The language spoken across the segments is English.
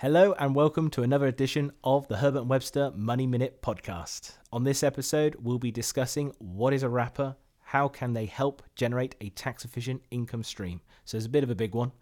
Hello and welcome to another edition of the Herbert Webster Money Minute podcast. On this episode, we'll be discussing what is a wrapper, how can they help generate a tax efficient income stream. So it's a bit of a big one.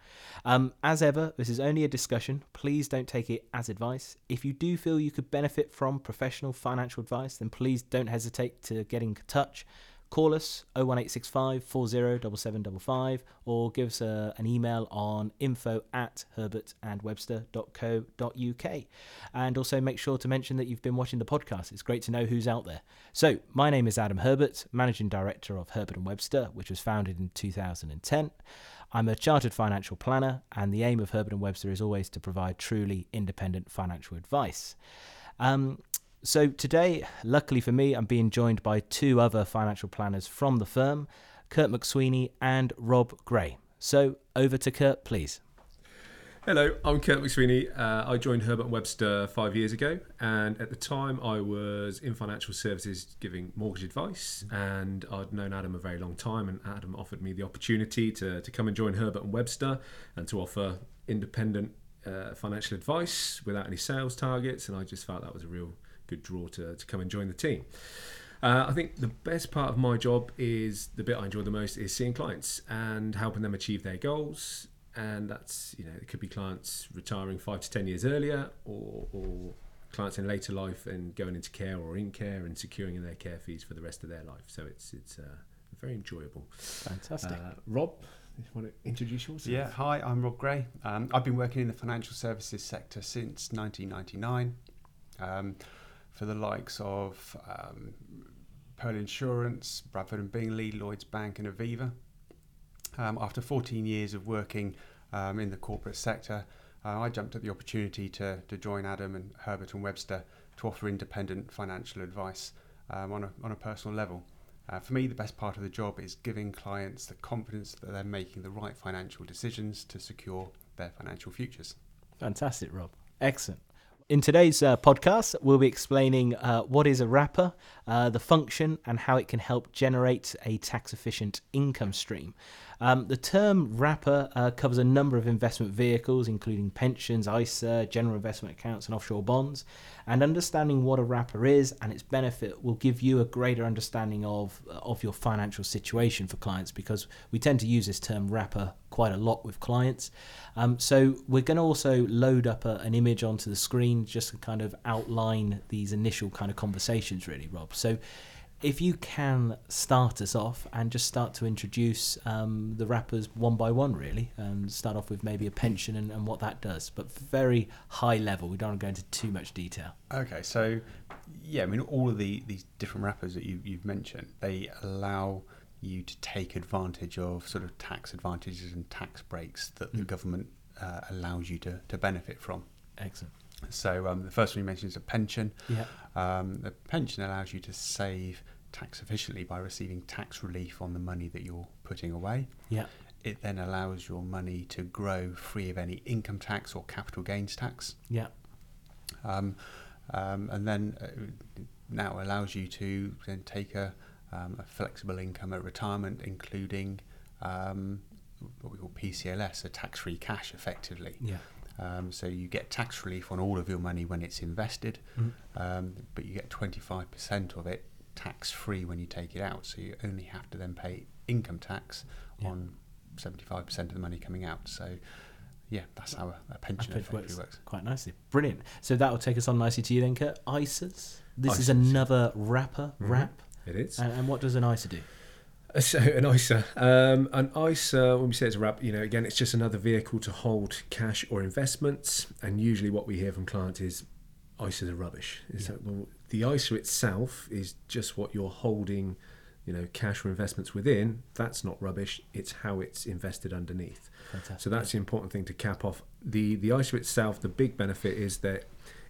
Um, as ever, this is only a discussion. Please don't take it as advice. If you do feel you could benefit from professional financial advice, then please don't hesitate to get in touch. Call us 01865 407755 or give us a, an email on info at herbertandwebster.co.uk. And also make sure to mention that you've been watching the podcast. It's great to know who's out there. So, my name is Adam Herbert, Managing Director of Herbert and Webster, which was founded in 2010. I'm a chartered financial planner, and the aim of Herbert and Webster is always to provide truly independent financial advice. Um, so today, luckily for me, I'm being joined by two other financial planners from the firm, Kurt McSweeney and Rob Gray. So over to Kurt, please. Hello, I'm Kurt McSweeney. Uh, I joined Herbert Webster five years ago, and at the time I was in financial services giving mortgage advice, and I'd known Adam a very long time, and Adam offered me the opportunity to, to come and join Herbert and Webster and to offer independent uh, financial advice without any sales targets, and I just felt that was a real good draw to, to come and join the team. Uh, I think the best part of my job is the bit I enjoy the most is seeing clients and helping them achieve their goals. And that's, you know, it could be clients retiring five to 10 years earlier or, or clients in later life and going into care or in care and securing their care fees for the rest of their life. So it's, it's uh, very enjoyable. Fantastic. Uh, Rob, you want to introduce yourself? Yeah, hi, I'm Rob Gray. Um, I've been working in the financial services sector since 1999. Um, for the likes of um, Pearl Insurance, Bradford and Bingley, Lloyds Bank, and Aviva. Um, after 14 years of working um, in the corporate sector, uh, I jumped at the opportunity to, to join Adam and Herbert and Webster to offer independent financial advice um, on, a, on a personal level. Uh, for me, the best part of the job is giving clients the confidence that they're making the right financial decisions to secure their financial futures. Fantastic, Rob. Excellent. In today's uh, podcast, we'll be explaining uh, what is a wrapper, uh, the function, and how it can help generate a tax efficient income stream. Um, the term wrapper uh, covers a number of investment vehicles, including pensions, ISA, general investment accounts, and offshore bonds. And understanding what a wrapper is and its benefit will give you a greater understanding of of your financial situation for clients because we tend to use this term wrapper quite a lot with clients. Um, so we're going to also load up a, an image onto the screen just to kind of outline these initial kind of conversations, really, Rob. So if you can start us off and just start to introduce um, the wrappers one by one, really, and start off with maybe a pension and, and, what that does, but very high level. We don't want to go into too much detail. Okay, so yeah, I mean, all of the these different wrappers that you, you've mentioned, they allow you to take advantage of sort of tax advantages and tax breaks that mm. the government uh, allows you to, to benefit from. Excellent. So um, the first one you mentioned is a pension. Yeah. Um, the pension allows you to save tax efficiently by receiving tax relief on the money that you're putting away. Yeah. It then allows your money to grow free of any income tax or capital gains tax. Yeah. Um, um, and then uh, now allows you to then take a, um, a flexible income at retirement, including um, what we call PCLS, a tax-free cash, effectively. Yeah. Um, so you get tax relief on all of your money when it's invested, mm-hmm. um, but you get 25% of it tax free when you take it out. So you only have to then pay income tax yeah. on 75% of the money coming out. So yeah, that's how a, a pension effectively works, works, Quite nicely. Brilliant. So that will take us on nicely to you then, Kurt. ISAs. This ISAs. is another wrapper, mm-hmm. wrap. It is. And, and what does an ISA do? So an ISA, um, an ISA, when we say it's a wrap, you know, again, it's just another vehicle to hold cash or investments. And usually, what we hear from clients is ISAs are rubbish. Is yeah. that, well, the ISA itself is just what you're holding, you know, cash or investments within. That's not rubbish. It's how it's invested underneath. Fantastic. So that's the important thing to cap off. The the ISA itself, the big benefit is that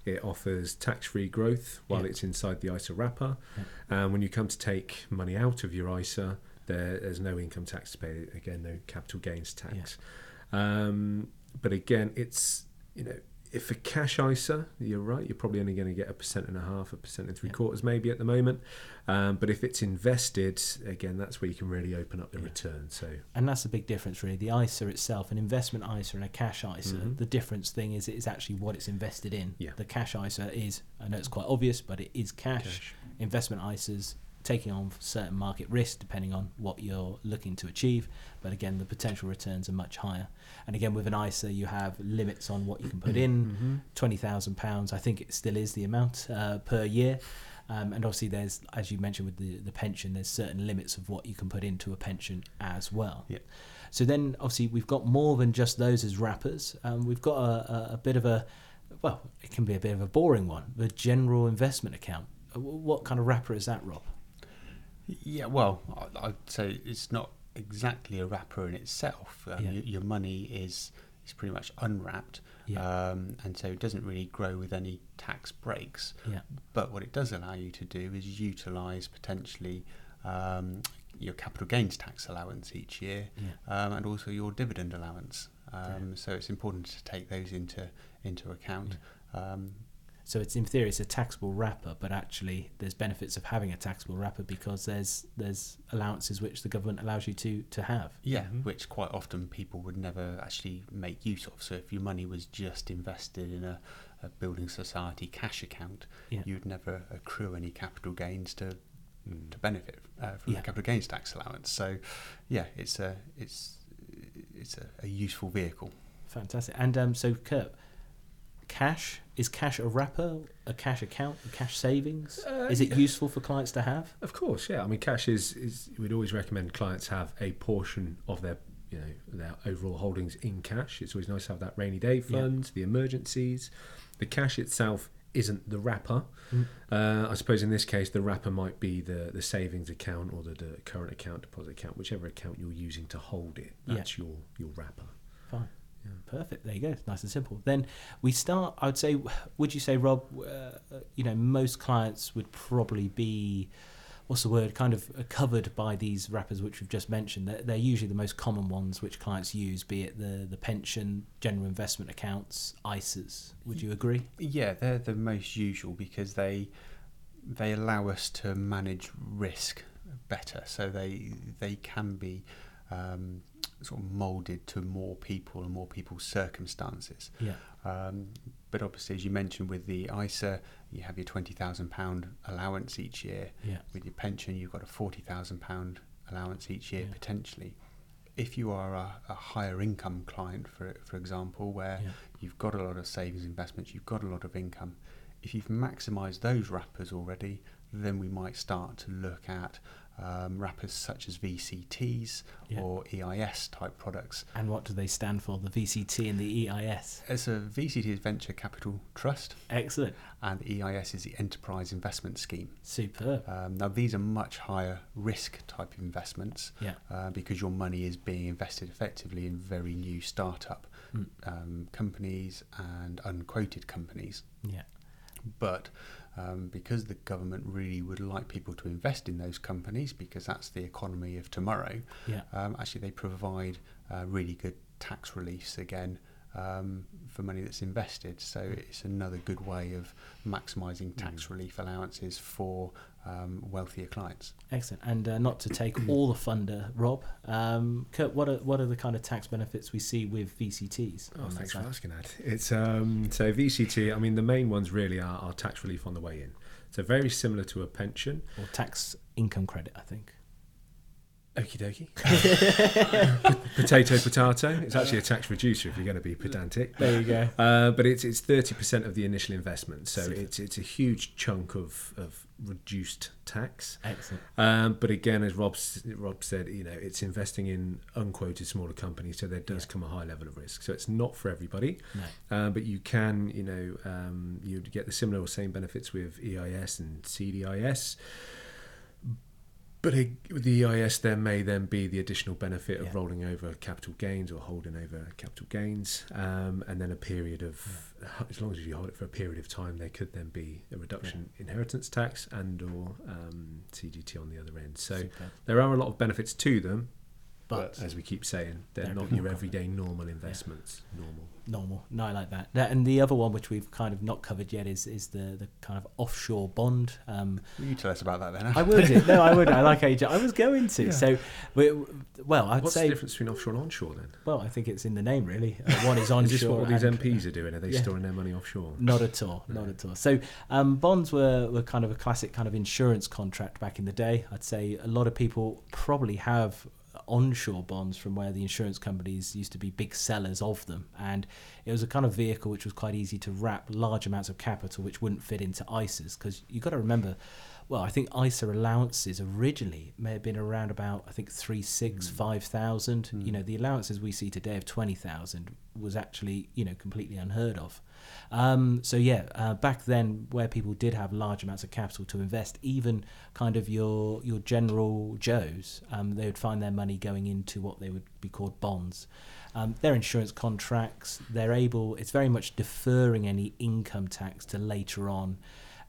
it offers tax-free growth while yeah. it's inside the ISA wrapper. Yeah. And when you come to take money out of your ISA, there, there's no income tax to pay. Again, no capital gains tax. Um, but again, it's you know if a cash ISA, you're right, you're probably only going to get a percent and a half, a percent and three Yeah. quarters maybe at the moment. Um, but if it's invested, again, that's where you can really open up the Yeah. return. So And that's the big difference, really. The ISA itself, an investment ISA and a cash ISA, Mhm. the difference thing is it's actually what it's invested in. Yeah. The cash ISA is, I know it's quite obvious, but it is cash. cash. Investment ISAs taking on certain market risk depending on what you're looking to achieve. But again, the potential returns are much higher. And again, with an ISA, you have limits on what you can put in. Mhm. thousand pounds. I think it still is the amount uh, per year. Um, and obviously, there's, as you mentioned with the, the pension, there's certain limits of what you can put into a pension as well. Yeah. So then, obviously, we've got more than just those as wrappers. Um, we've got a, a, a bit of a, well, it can be a bit of a boring one, the general investment account. Uh, What kind of wrapper is that, Rob? Yeah, well, I'd say it's not exactly a wrapper in itself. Um, Yeah. your, your money is is pretty much unwrapped, Yeah. um, and so it doesn't really grow with any tax breaks. Yeah. But what it does allow you to do is utilise potentially um, your capital gains tax allowance each year, um, and also your dividend allowance. Um, so it's important to take those into into account. So it's in theory it's a taxable wrapper, but actually there's benefits of having a taxable wrapper because there's there's allowances which the government allows you to to have. Yeah, Mhm. which quite often people would never actually make use of. So if your money was just invested in a, a building society cash account, Yeah. you'd never accrue any capital gains to Mm. to benefit uh, from Yeah. the capital gains tax allowance. So yeah, it's a it's it's a, a useful vehicle. Fantastic. And um, so, Kurt, cash is cash a wrapper, a cash account, a cash savings? Uh, is it yeah. useful for clients to have? Of course, yeah. I mean, cash is, is we'd always recommend clients have a portion of their you know their overall holdings in cash. It's always nice to have that rainy day Yeah. fund, the emergencies. The cash itself isn't the wrapper. Mm. Uh, I suppose in this case, the wrapper might be the, the savings account or the, the current account, deposit account, whichever account you're using to hold it. Yeah. That's your your wrapper. Fine. Perfect. There you go. Nice and simple. Then we start. I would say. Would you say, Rob? Uh, you know, most clients would probably be, what's the word? Kind of covered by these wrappers which we've just mentioned. They're, they're usually the most common ones which clients use, be it the the pension, general investment accounts, ISAs. Would you agree? Yeah, they're the most usual because they they allow us to manage risk better. So they they can be um, sort of moulded to more people and more people's circumstances. Yeah. Um, but obviously, as you mentioned, with the ISA, you have your twenty thousand pound allowance each year. Yeah. With your pension, you've got a forty thousand pound allowance each year Yeah. potentially. If you are a, a higher income client, for for example, where Yeah. you've got a lot of savings investments, you've got a lot of income. If you've maximised those wrappers already, then we might start to look at um, wrappers such as VCTs Yeah. or EIS type products. And what do they stand for? The VCT and the EIS. As a VCT is Venture Capital Trust, Excellent. and the EIS is the Enterprise Investment Scheme. Superb. Um, now, these are much higher risk type investments Yeah. uh, because your money is being invested effectively in very new startup Mm. um, companies and unquoted companies. Yeah. But um, because the government really would like people to invest in those companies because that's the economy of tomorrow, Yeah. um, actually they provide uh, really good tax reliefs again um, for money that's invested. So it's another good way of maximising tax relief allowances for um, wealthier clients. Excellent. And uh, not to take all the thunder, Rob. Um, Kurt, what are what are the kind of tax benefits we see with VCTs? Oh, on that thanks for side? asking that. It's um, so VCT. I mean, the main ones really are, are tax relief on the way in. So very similar to a pension. Or tax income credit, I think. Okie dokie. potato, potato. It's actually a tax reducer if you're going to be pedantic. There you go. Uh, but it's it's thirty percent of the initial investment, so Super. it's it's a huge chunk of, of reduced tax. Excellent. Um, but again, as Rob Rob said, you know, it's investing in unquoted smaller companies, so there does Yeah. come a high level of risk. So it's not for everybody, No. uh, but you can, you know, um, you'd get the similar or same benefits with EIS and CDIS. But the EIS, there may then be the additional benefit of Yeah. rolling over capital gains or holding over capital gains, um, and then a period of, as long as you hold it for a period of time, there could then be a reduction in inheritance tax and or um, CGT on the other end. So Superb. there are a lot of benefits to them, but, But as we keep saying, they're, They're not your everyday normal investments. Normal. normal. No, I like that. that. And the other one, which we've kind of not covered yet, is is the the kind of offshore bond. Um, Will you tell us about that then? I would. No, I would. I like age. I was going to. Yeah. So, we, well, I'd What's say. the difference between offshore and onshore then? Well, I think it's in the name, really. Uh, one is onshore. Is this what all these and- MPs are doing? Are they Yeah. storing their money offshore? Not at all, not at all. So um, bonds were, were kind of a classic kind of insurance contract back in the day. I'd say a lot of people probably have onshore bonds from where the insurance companies used to be big sellers of them, and it was a kind of vehicle which was quite easy to wrap large amounts of capital which wouldn't fit into ISAs because you've got to remember. Well, I think ISA allowances originally may have been around about I think three, six, five thousand. You know, the allowances we see today of twenty thousand was actually you know completely unheard of. Um, so yeah, uh, back then where people did have large amounts of capital to invest, even kind of your your general Joes, um, they would find their money going into what they would be called bonds. Um, they're insurance contracts. They're able. It's very much deferring any income tax to later on,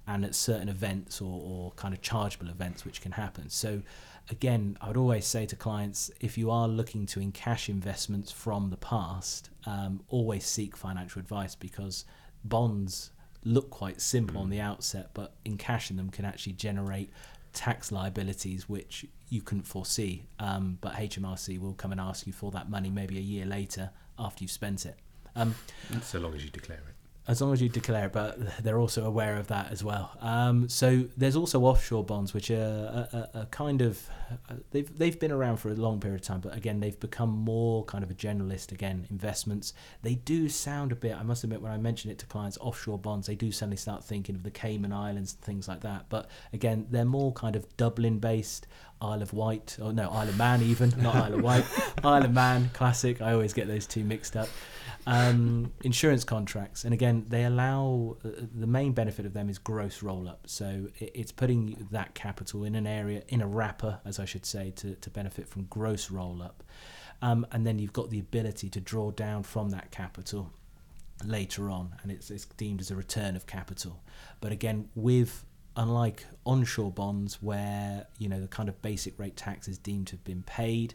and at certain events or, or kind of chargeable events which can happen. So again, I would always say to clients, if you are looking to encash investments from the past, um, always seek financial advice because bonds look quite simple on the outset, but encashing them can actually generate tax liabilities which you couldn't foresee. Um, but HMRC will come and ask you for that money maybe a year later after you've spent it. Um, So long as you declare it. As long as you declare it, but they're also aware of that as well. Um, so there's also offshore bonds, which are, are, are kind of uh, they've they've been around for a long period of time, but again they've become more kind of a generalist again investments. They do sound a bit. I must admit when I mention it to clients, offshore bonds, they do suddenly start thinking of the Cayman Islands and things like that. But again, they're more kind of Dublin based. Isle of Wight, or no, Isle of Man, even not Isle of Wight, Isle of Man, classic. I always get those two mixed up um, insurance contracts, and again, they allow uh, the main benefit of them is gross roll up. So it, it's putting that capital in an area in a wrapper, as I should say, to, to benefit from gross roll up, um, and then you've got the ability to draw down from that capital later on, and it's, it's deemed as a return of capital. But again, with unlike onshore bonds where you know the kind of basic rate tax is deemed to have been paid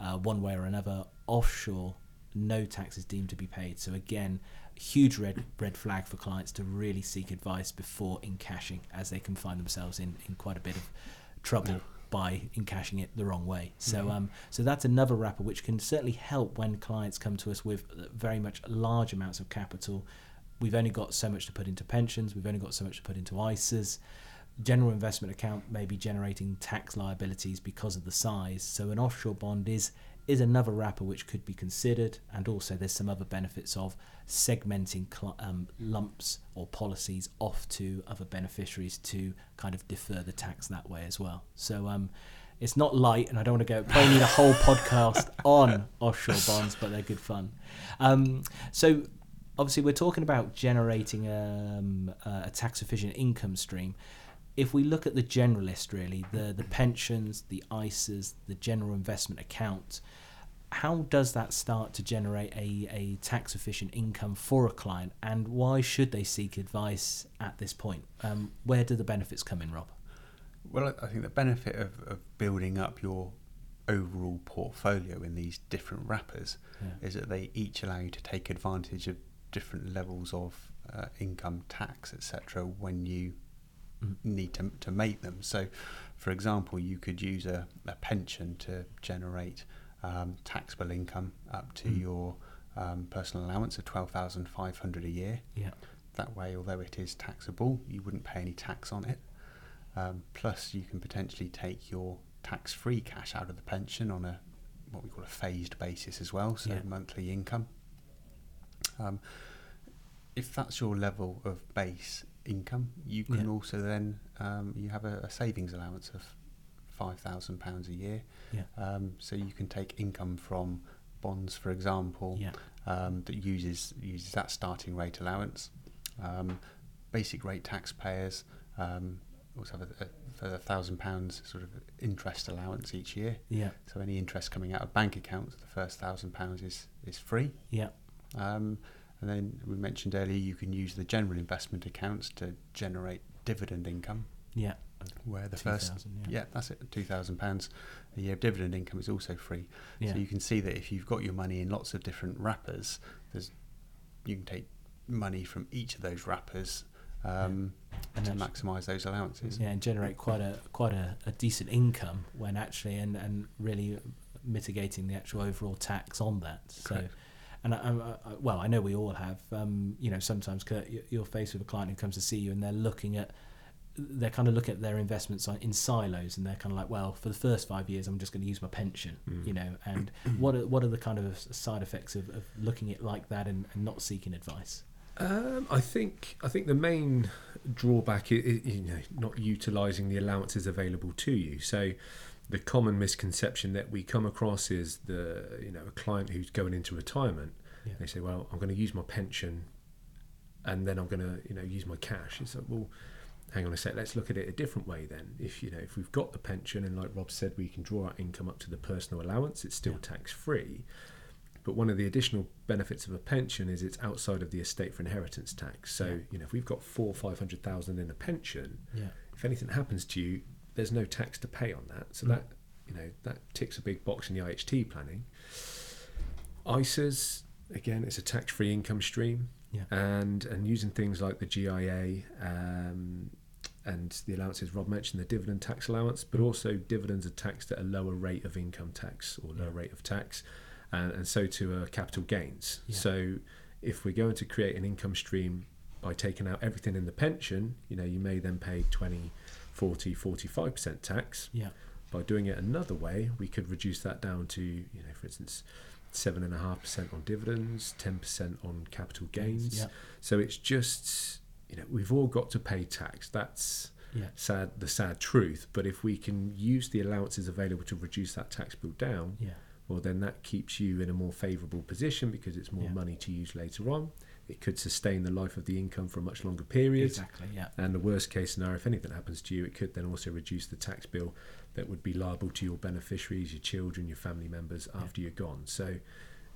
uh, one way or another offshore no tax is deemed to be paid. So again huge red red flag for clients to really seek advice before in encashing as they can find themselves in, in quite a bit of trouble by encashing it the wrong way. So um so that's another wrapper which can certainly help when clients come to us with very much large amounts of capital we've only got so much to put into pensions, we've only got so much to put into ISAs. General investment account may be generating tax liabilities because of the size. So an offshore bond is is another wrapper which could be considered, and also there's some other benefits of segmenting cl- um, lumps or policies off to other beneficiaries to kind of defer the tax that way as well. So um, it's not light, and I don't want to go. Probably need a whole podcast on offshore bonds, but they're good fun. Um, so obviously we're talking about generating um, a tax efficient income stream. If we look at the generalist, really, the, the pensions, the ISAs, the general investment account, how does that start to generate a, a tax efficient income for a client and why should they seek advice at this point? Um, where do the benefits come in, Rob? Well, I think the benefit of, of building up your overall portfolio in these different wrappers Yeah. is that they each allow you to take advantage of different levels of uh, income tax, etc., when you Mhm. need to, to make them. So, for example, you could use a, a pension to generate um, taxable income up to Mm. your um, personal allowance of 12500 a year. Yeah. That way, although it is taxable, you wouldn't pay any tax on it. Um, plus, you can potentially take your tax-free cash out of the pension on a what we call a phased basis as well, so Yeah. monthly income. Um, if that's your level of base income, you can Yeah. also then um, you have a, a savings allowance of five thousand pounds a year. Yeah. Um, so you can take income from bonds, for example, Yeah. um, that uses uses that starting rate allowance. Um, basic rate taxpayers um, also have a, thousand pounds sort of interest allowance each year. Yeah. So any interest coming out of bank accounts, the first thousand pounds is is free. Yeah. Um, and then we mentioned earlier you can use the general investment accounts to generate dividend income. Yeah. where the first 2,000, yeah. yeah. that's it two thousand pounds a year of dividend income is also free. Yeah. So you can see that if you've got your money in lots of different wrappers, there's you can take money from each of those wrappers um, And to maximise those allowances. yeah, and generate quite a quite a, a decent income when actually and, and really mitigating the actual overall tax on that. So, Correct. And I, I, I- well, I know we all have. Um, you know, sometimes Kurt, you- you're faced with a client who comes to see you and they're looking at. They're kind of looking at their investments in silos, and they're kind of like, well, for the first five years, I'm just going to use my pension, Mm. you know. And what are what are the kind of side effects of, of looking at it like that and, and not seeking advice? Um, I think I think the main drawback is, you know not utilising the allowances available to you. So the common misconception that we come across is the you know a client who's going into retirement. Yeah. They say, well, I'm going to use my pension, and then I'm going to you know use my cash. It's like, well, hang on a sec. Let's look at it a different way then. If you know if we've got the pension and like Rob said, we can draw our income up to the personal allowance. It's still Yeah. tax free. But one of the additional benefits of a pension is it's outside of the estate for inheritance tax. So Yeah. you know if we've got four or five hundred thousand in a pension, Yeah, if anything happens to you, there's no tax to pay on that. So Mm. that you know that ticks a big box in the IHT planning. ISAs again, it's a tax-free income stream, Yeah. and and using things like the GIA um, and the allowances Rob mentioned, the dividend tax allowance, but also dividends are taxed at a lower rate of income tax or lower Yeah. rate of tax, and, and so too are capital gains. Yeah. So if we're going to create an income stream by taking out everything in the pension, you know, you may then pay 20, 40, 45% tax. yeah, By doing it another way, we could reduce that down to, you know, for instance, 7.5% on dividends, 10% on capital gains. yeah, So it's just, you know, we've all got to pay tax. That's yeah, sad, the sad truth. But if we can use the allowances available to reduce that tax bill down, yeah, well, then that keeps you in a more favourable position because it's more money to use later on. It could sustain the life of the income for a much longer period. exactly, yeah, And the worst case scenario, if anything happens to you, it could then also reduce the tax bill that would be liable to your beneficiaries, your children, your family members Yeah. after you're gone. So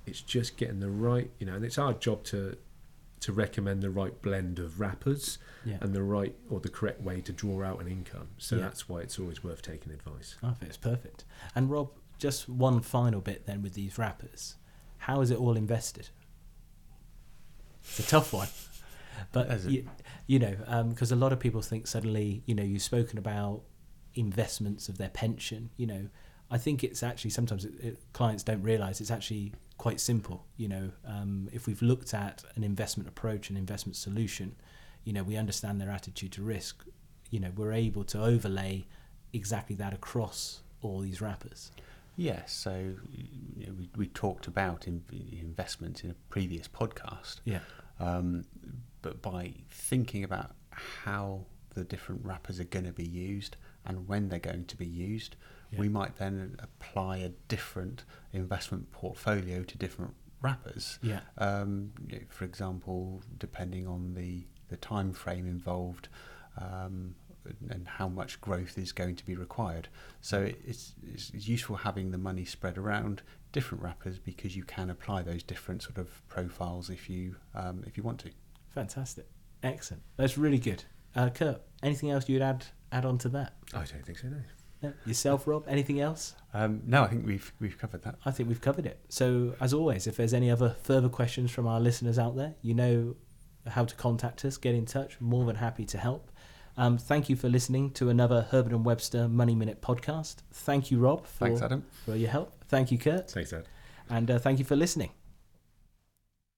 it's just getting the right, you know, and it's our job to to recommend the right blend of wrappers yeah. and the right or the correct way to draw out an income. So Yeah. that's why it's always worth taking advice. I think it's perfect. And Rob, just one final bit then with these wrappers. How is it all invested? It's a tough one, but you, you know, because a lot of people think suddenly, you know, you've spoken about investments of their pension. You know, I think it's actually sometimes it, it, clients don't realise it's actually quite simple. You know, um, if we've looked at an investment approach, an investment solution, you know, we understand their attitude to risk. You know, we're able to overlay exactly that across all these wrappers. Yes, so you know, we, we talked about in, investment in a previous podcast, Yeah. um, but by thinking about how the different wrappers are going to be used and when they're going to be used, Yeah. we might then apply a different investment portfolio to different wrappers. Yeah. Um, you know, for example, depending on the, the time frame involved um, and how much growth is going to be required. So it- it's, it's it's useful having the money spread around different wrappers because you can apply those different sort of profiles if you um, if you want to. Fantastic. Excellent. That's really good. Uh, Kurt, anything else you'd add add on to that? I don't think so, no. No? Yourself, Rob? Anything else? Um, no, I think we've we've covered that. I think we've covered it. So, as always, if there's any other further questions from our listeners out there, you know how to contact us, get in touch. More than happy to help. Um, thank you for listening to another Herbert and Webster Money Minute podcast. Thank you, Rob, for, Thanks, Adam. for your help. Thank you, Kurt. Thanks, Dad. And uh, thank you for listening.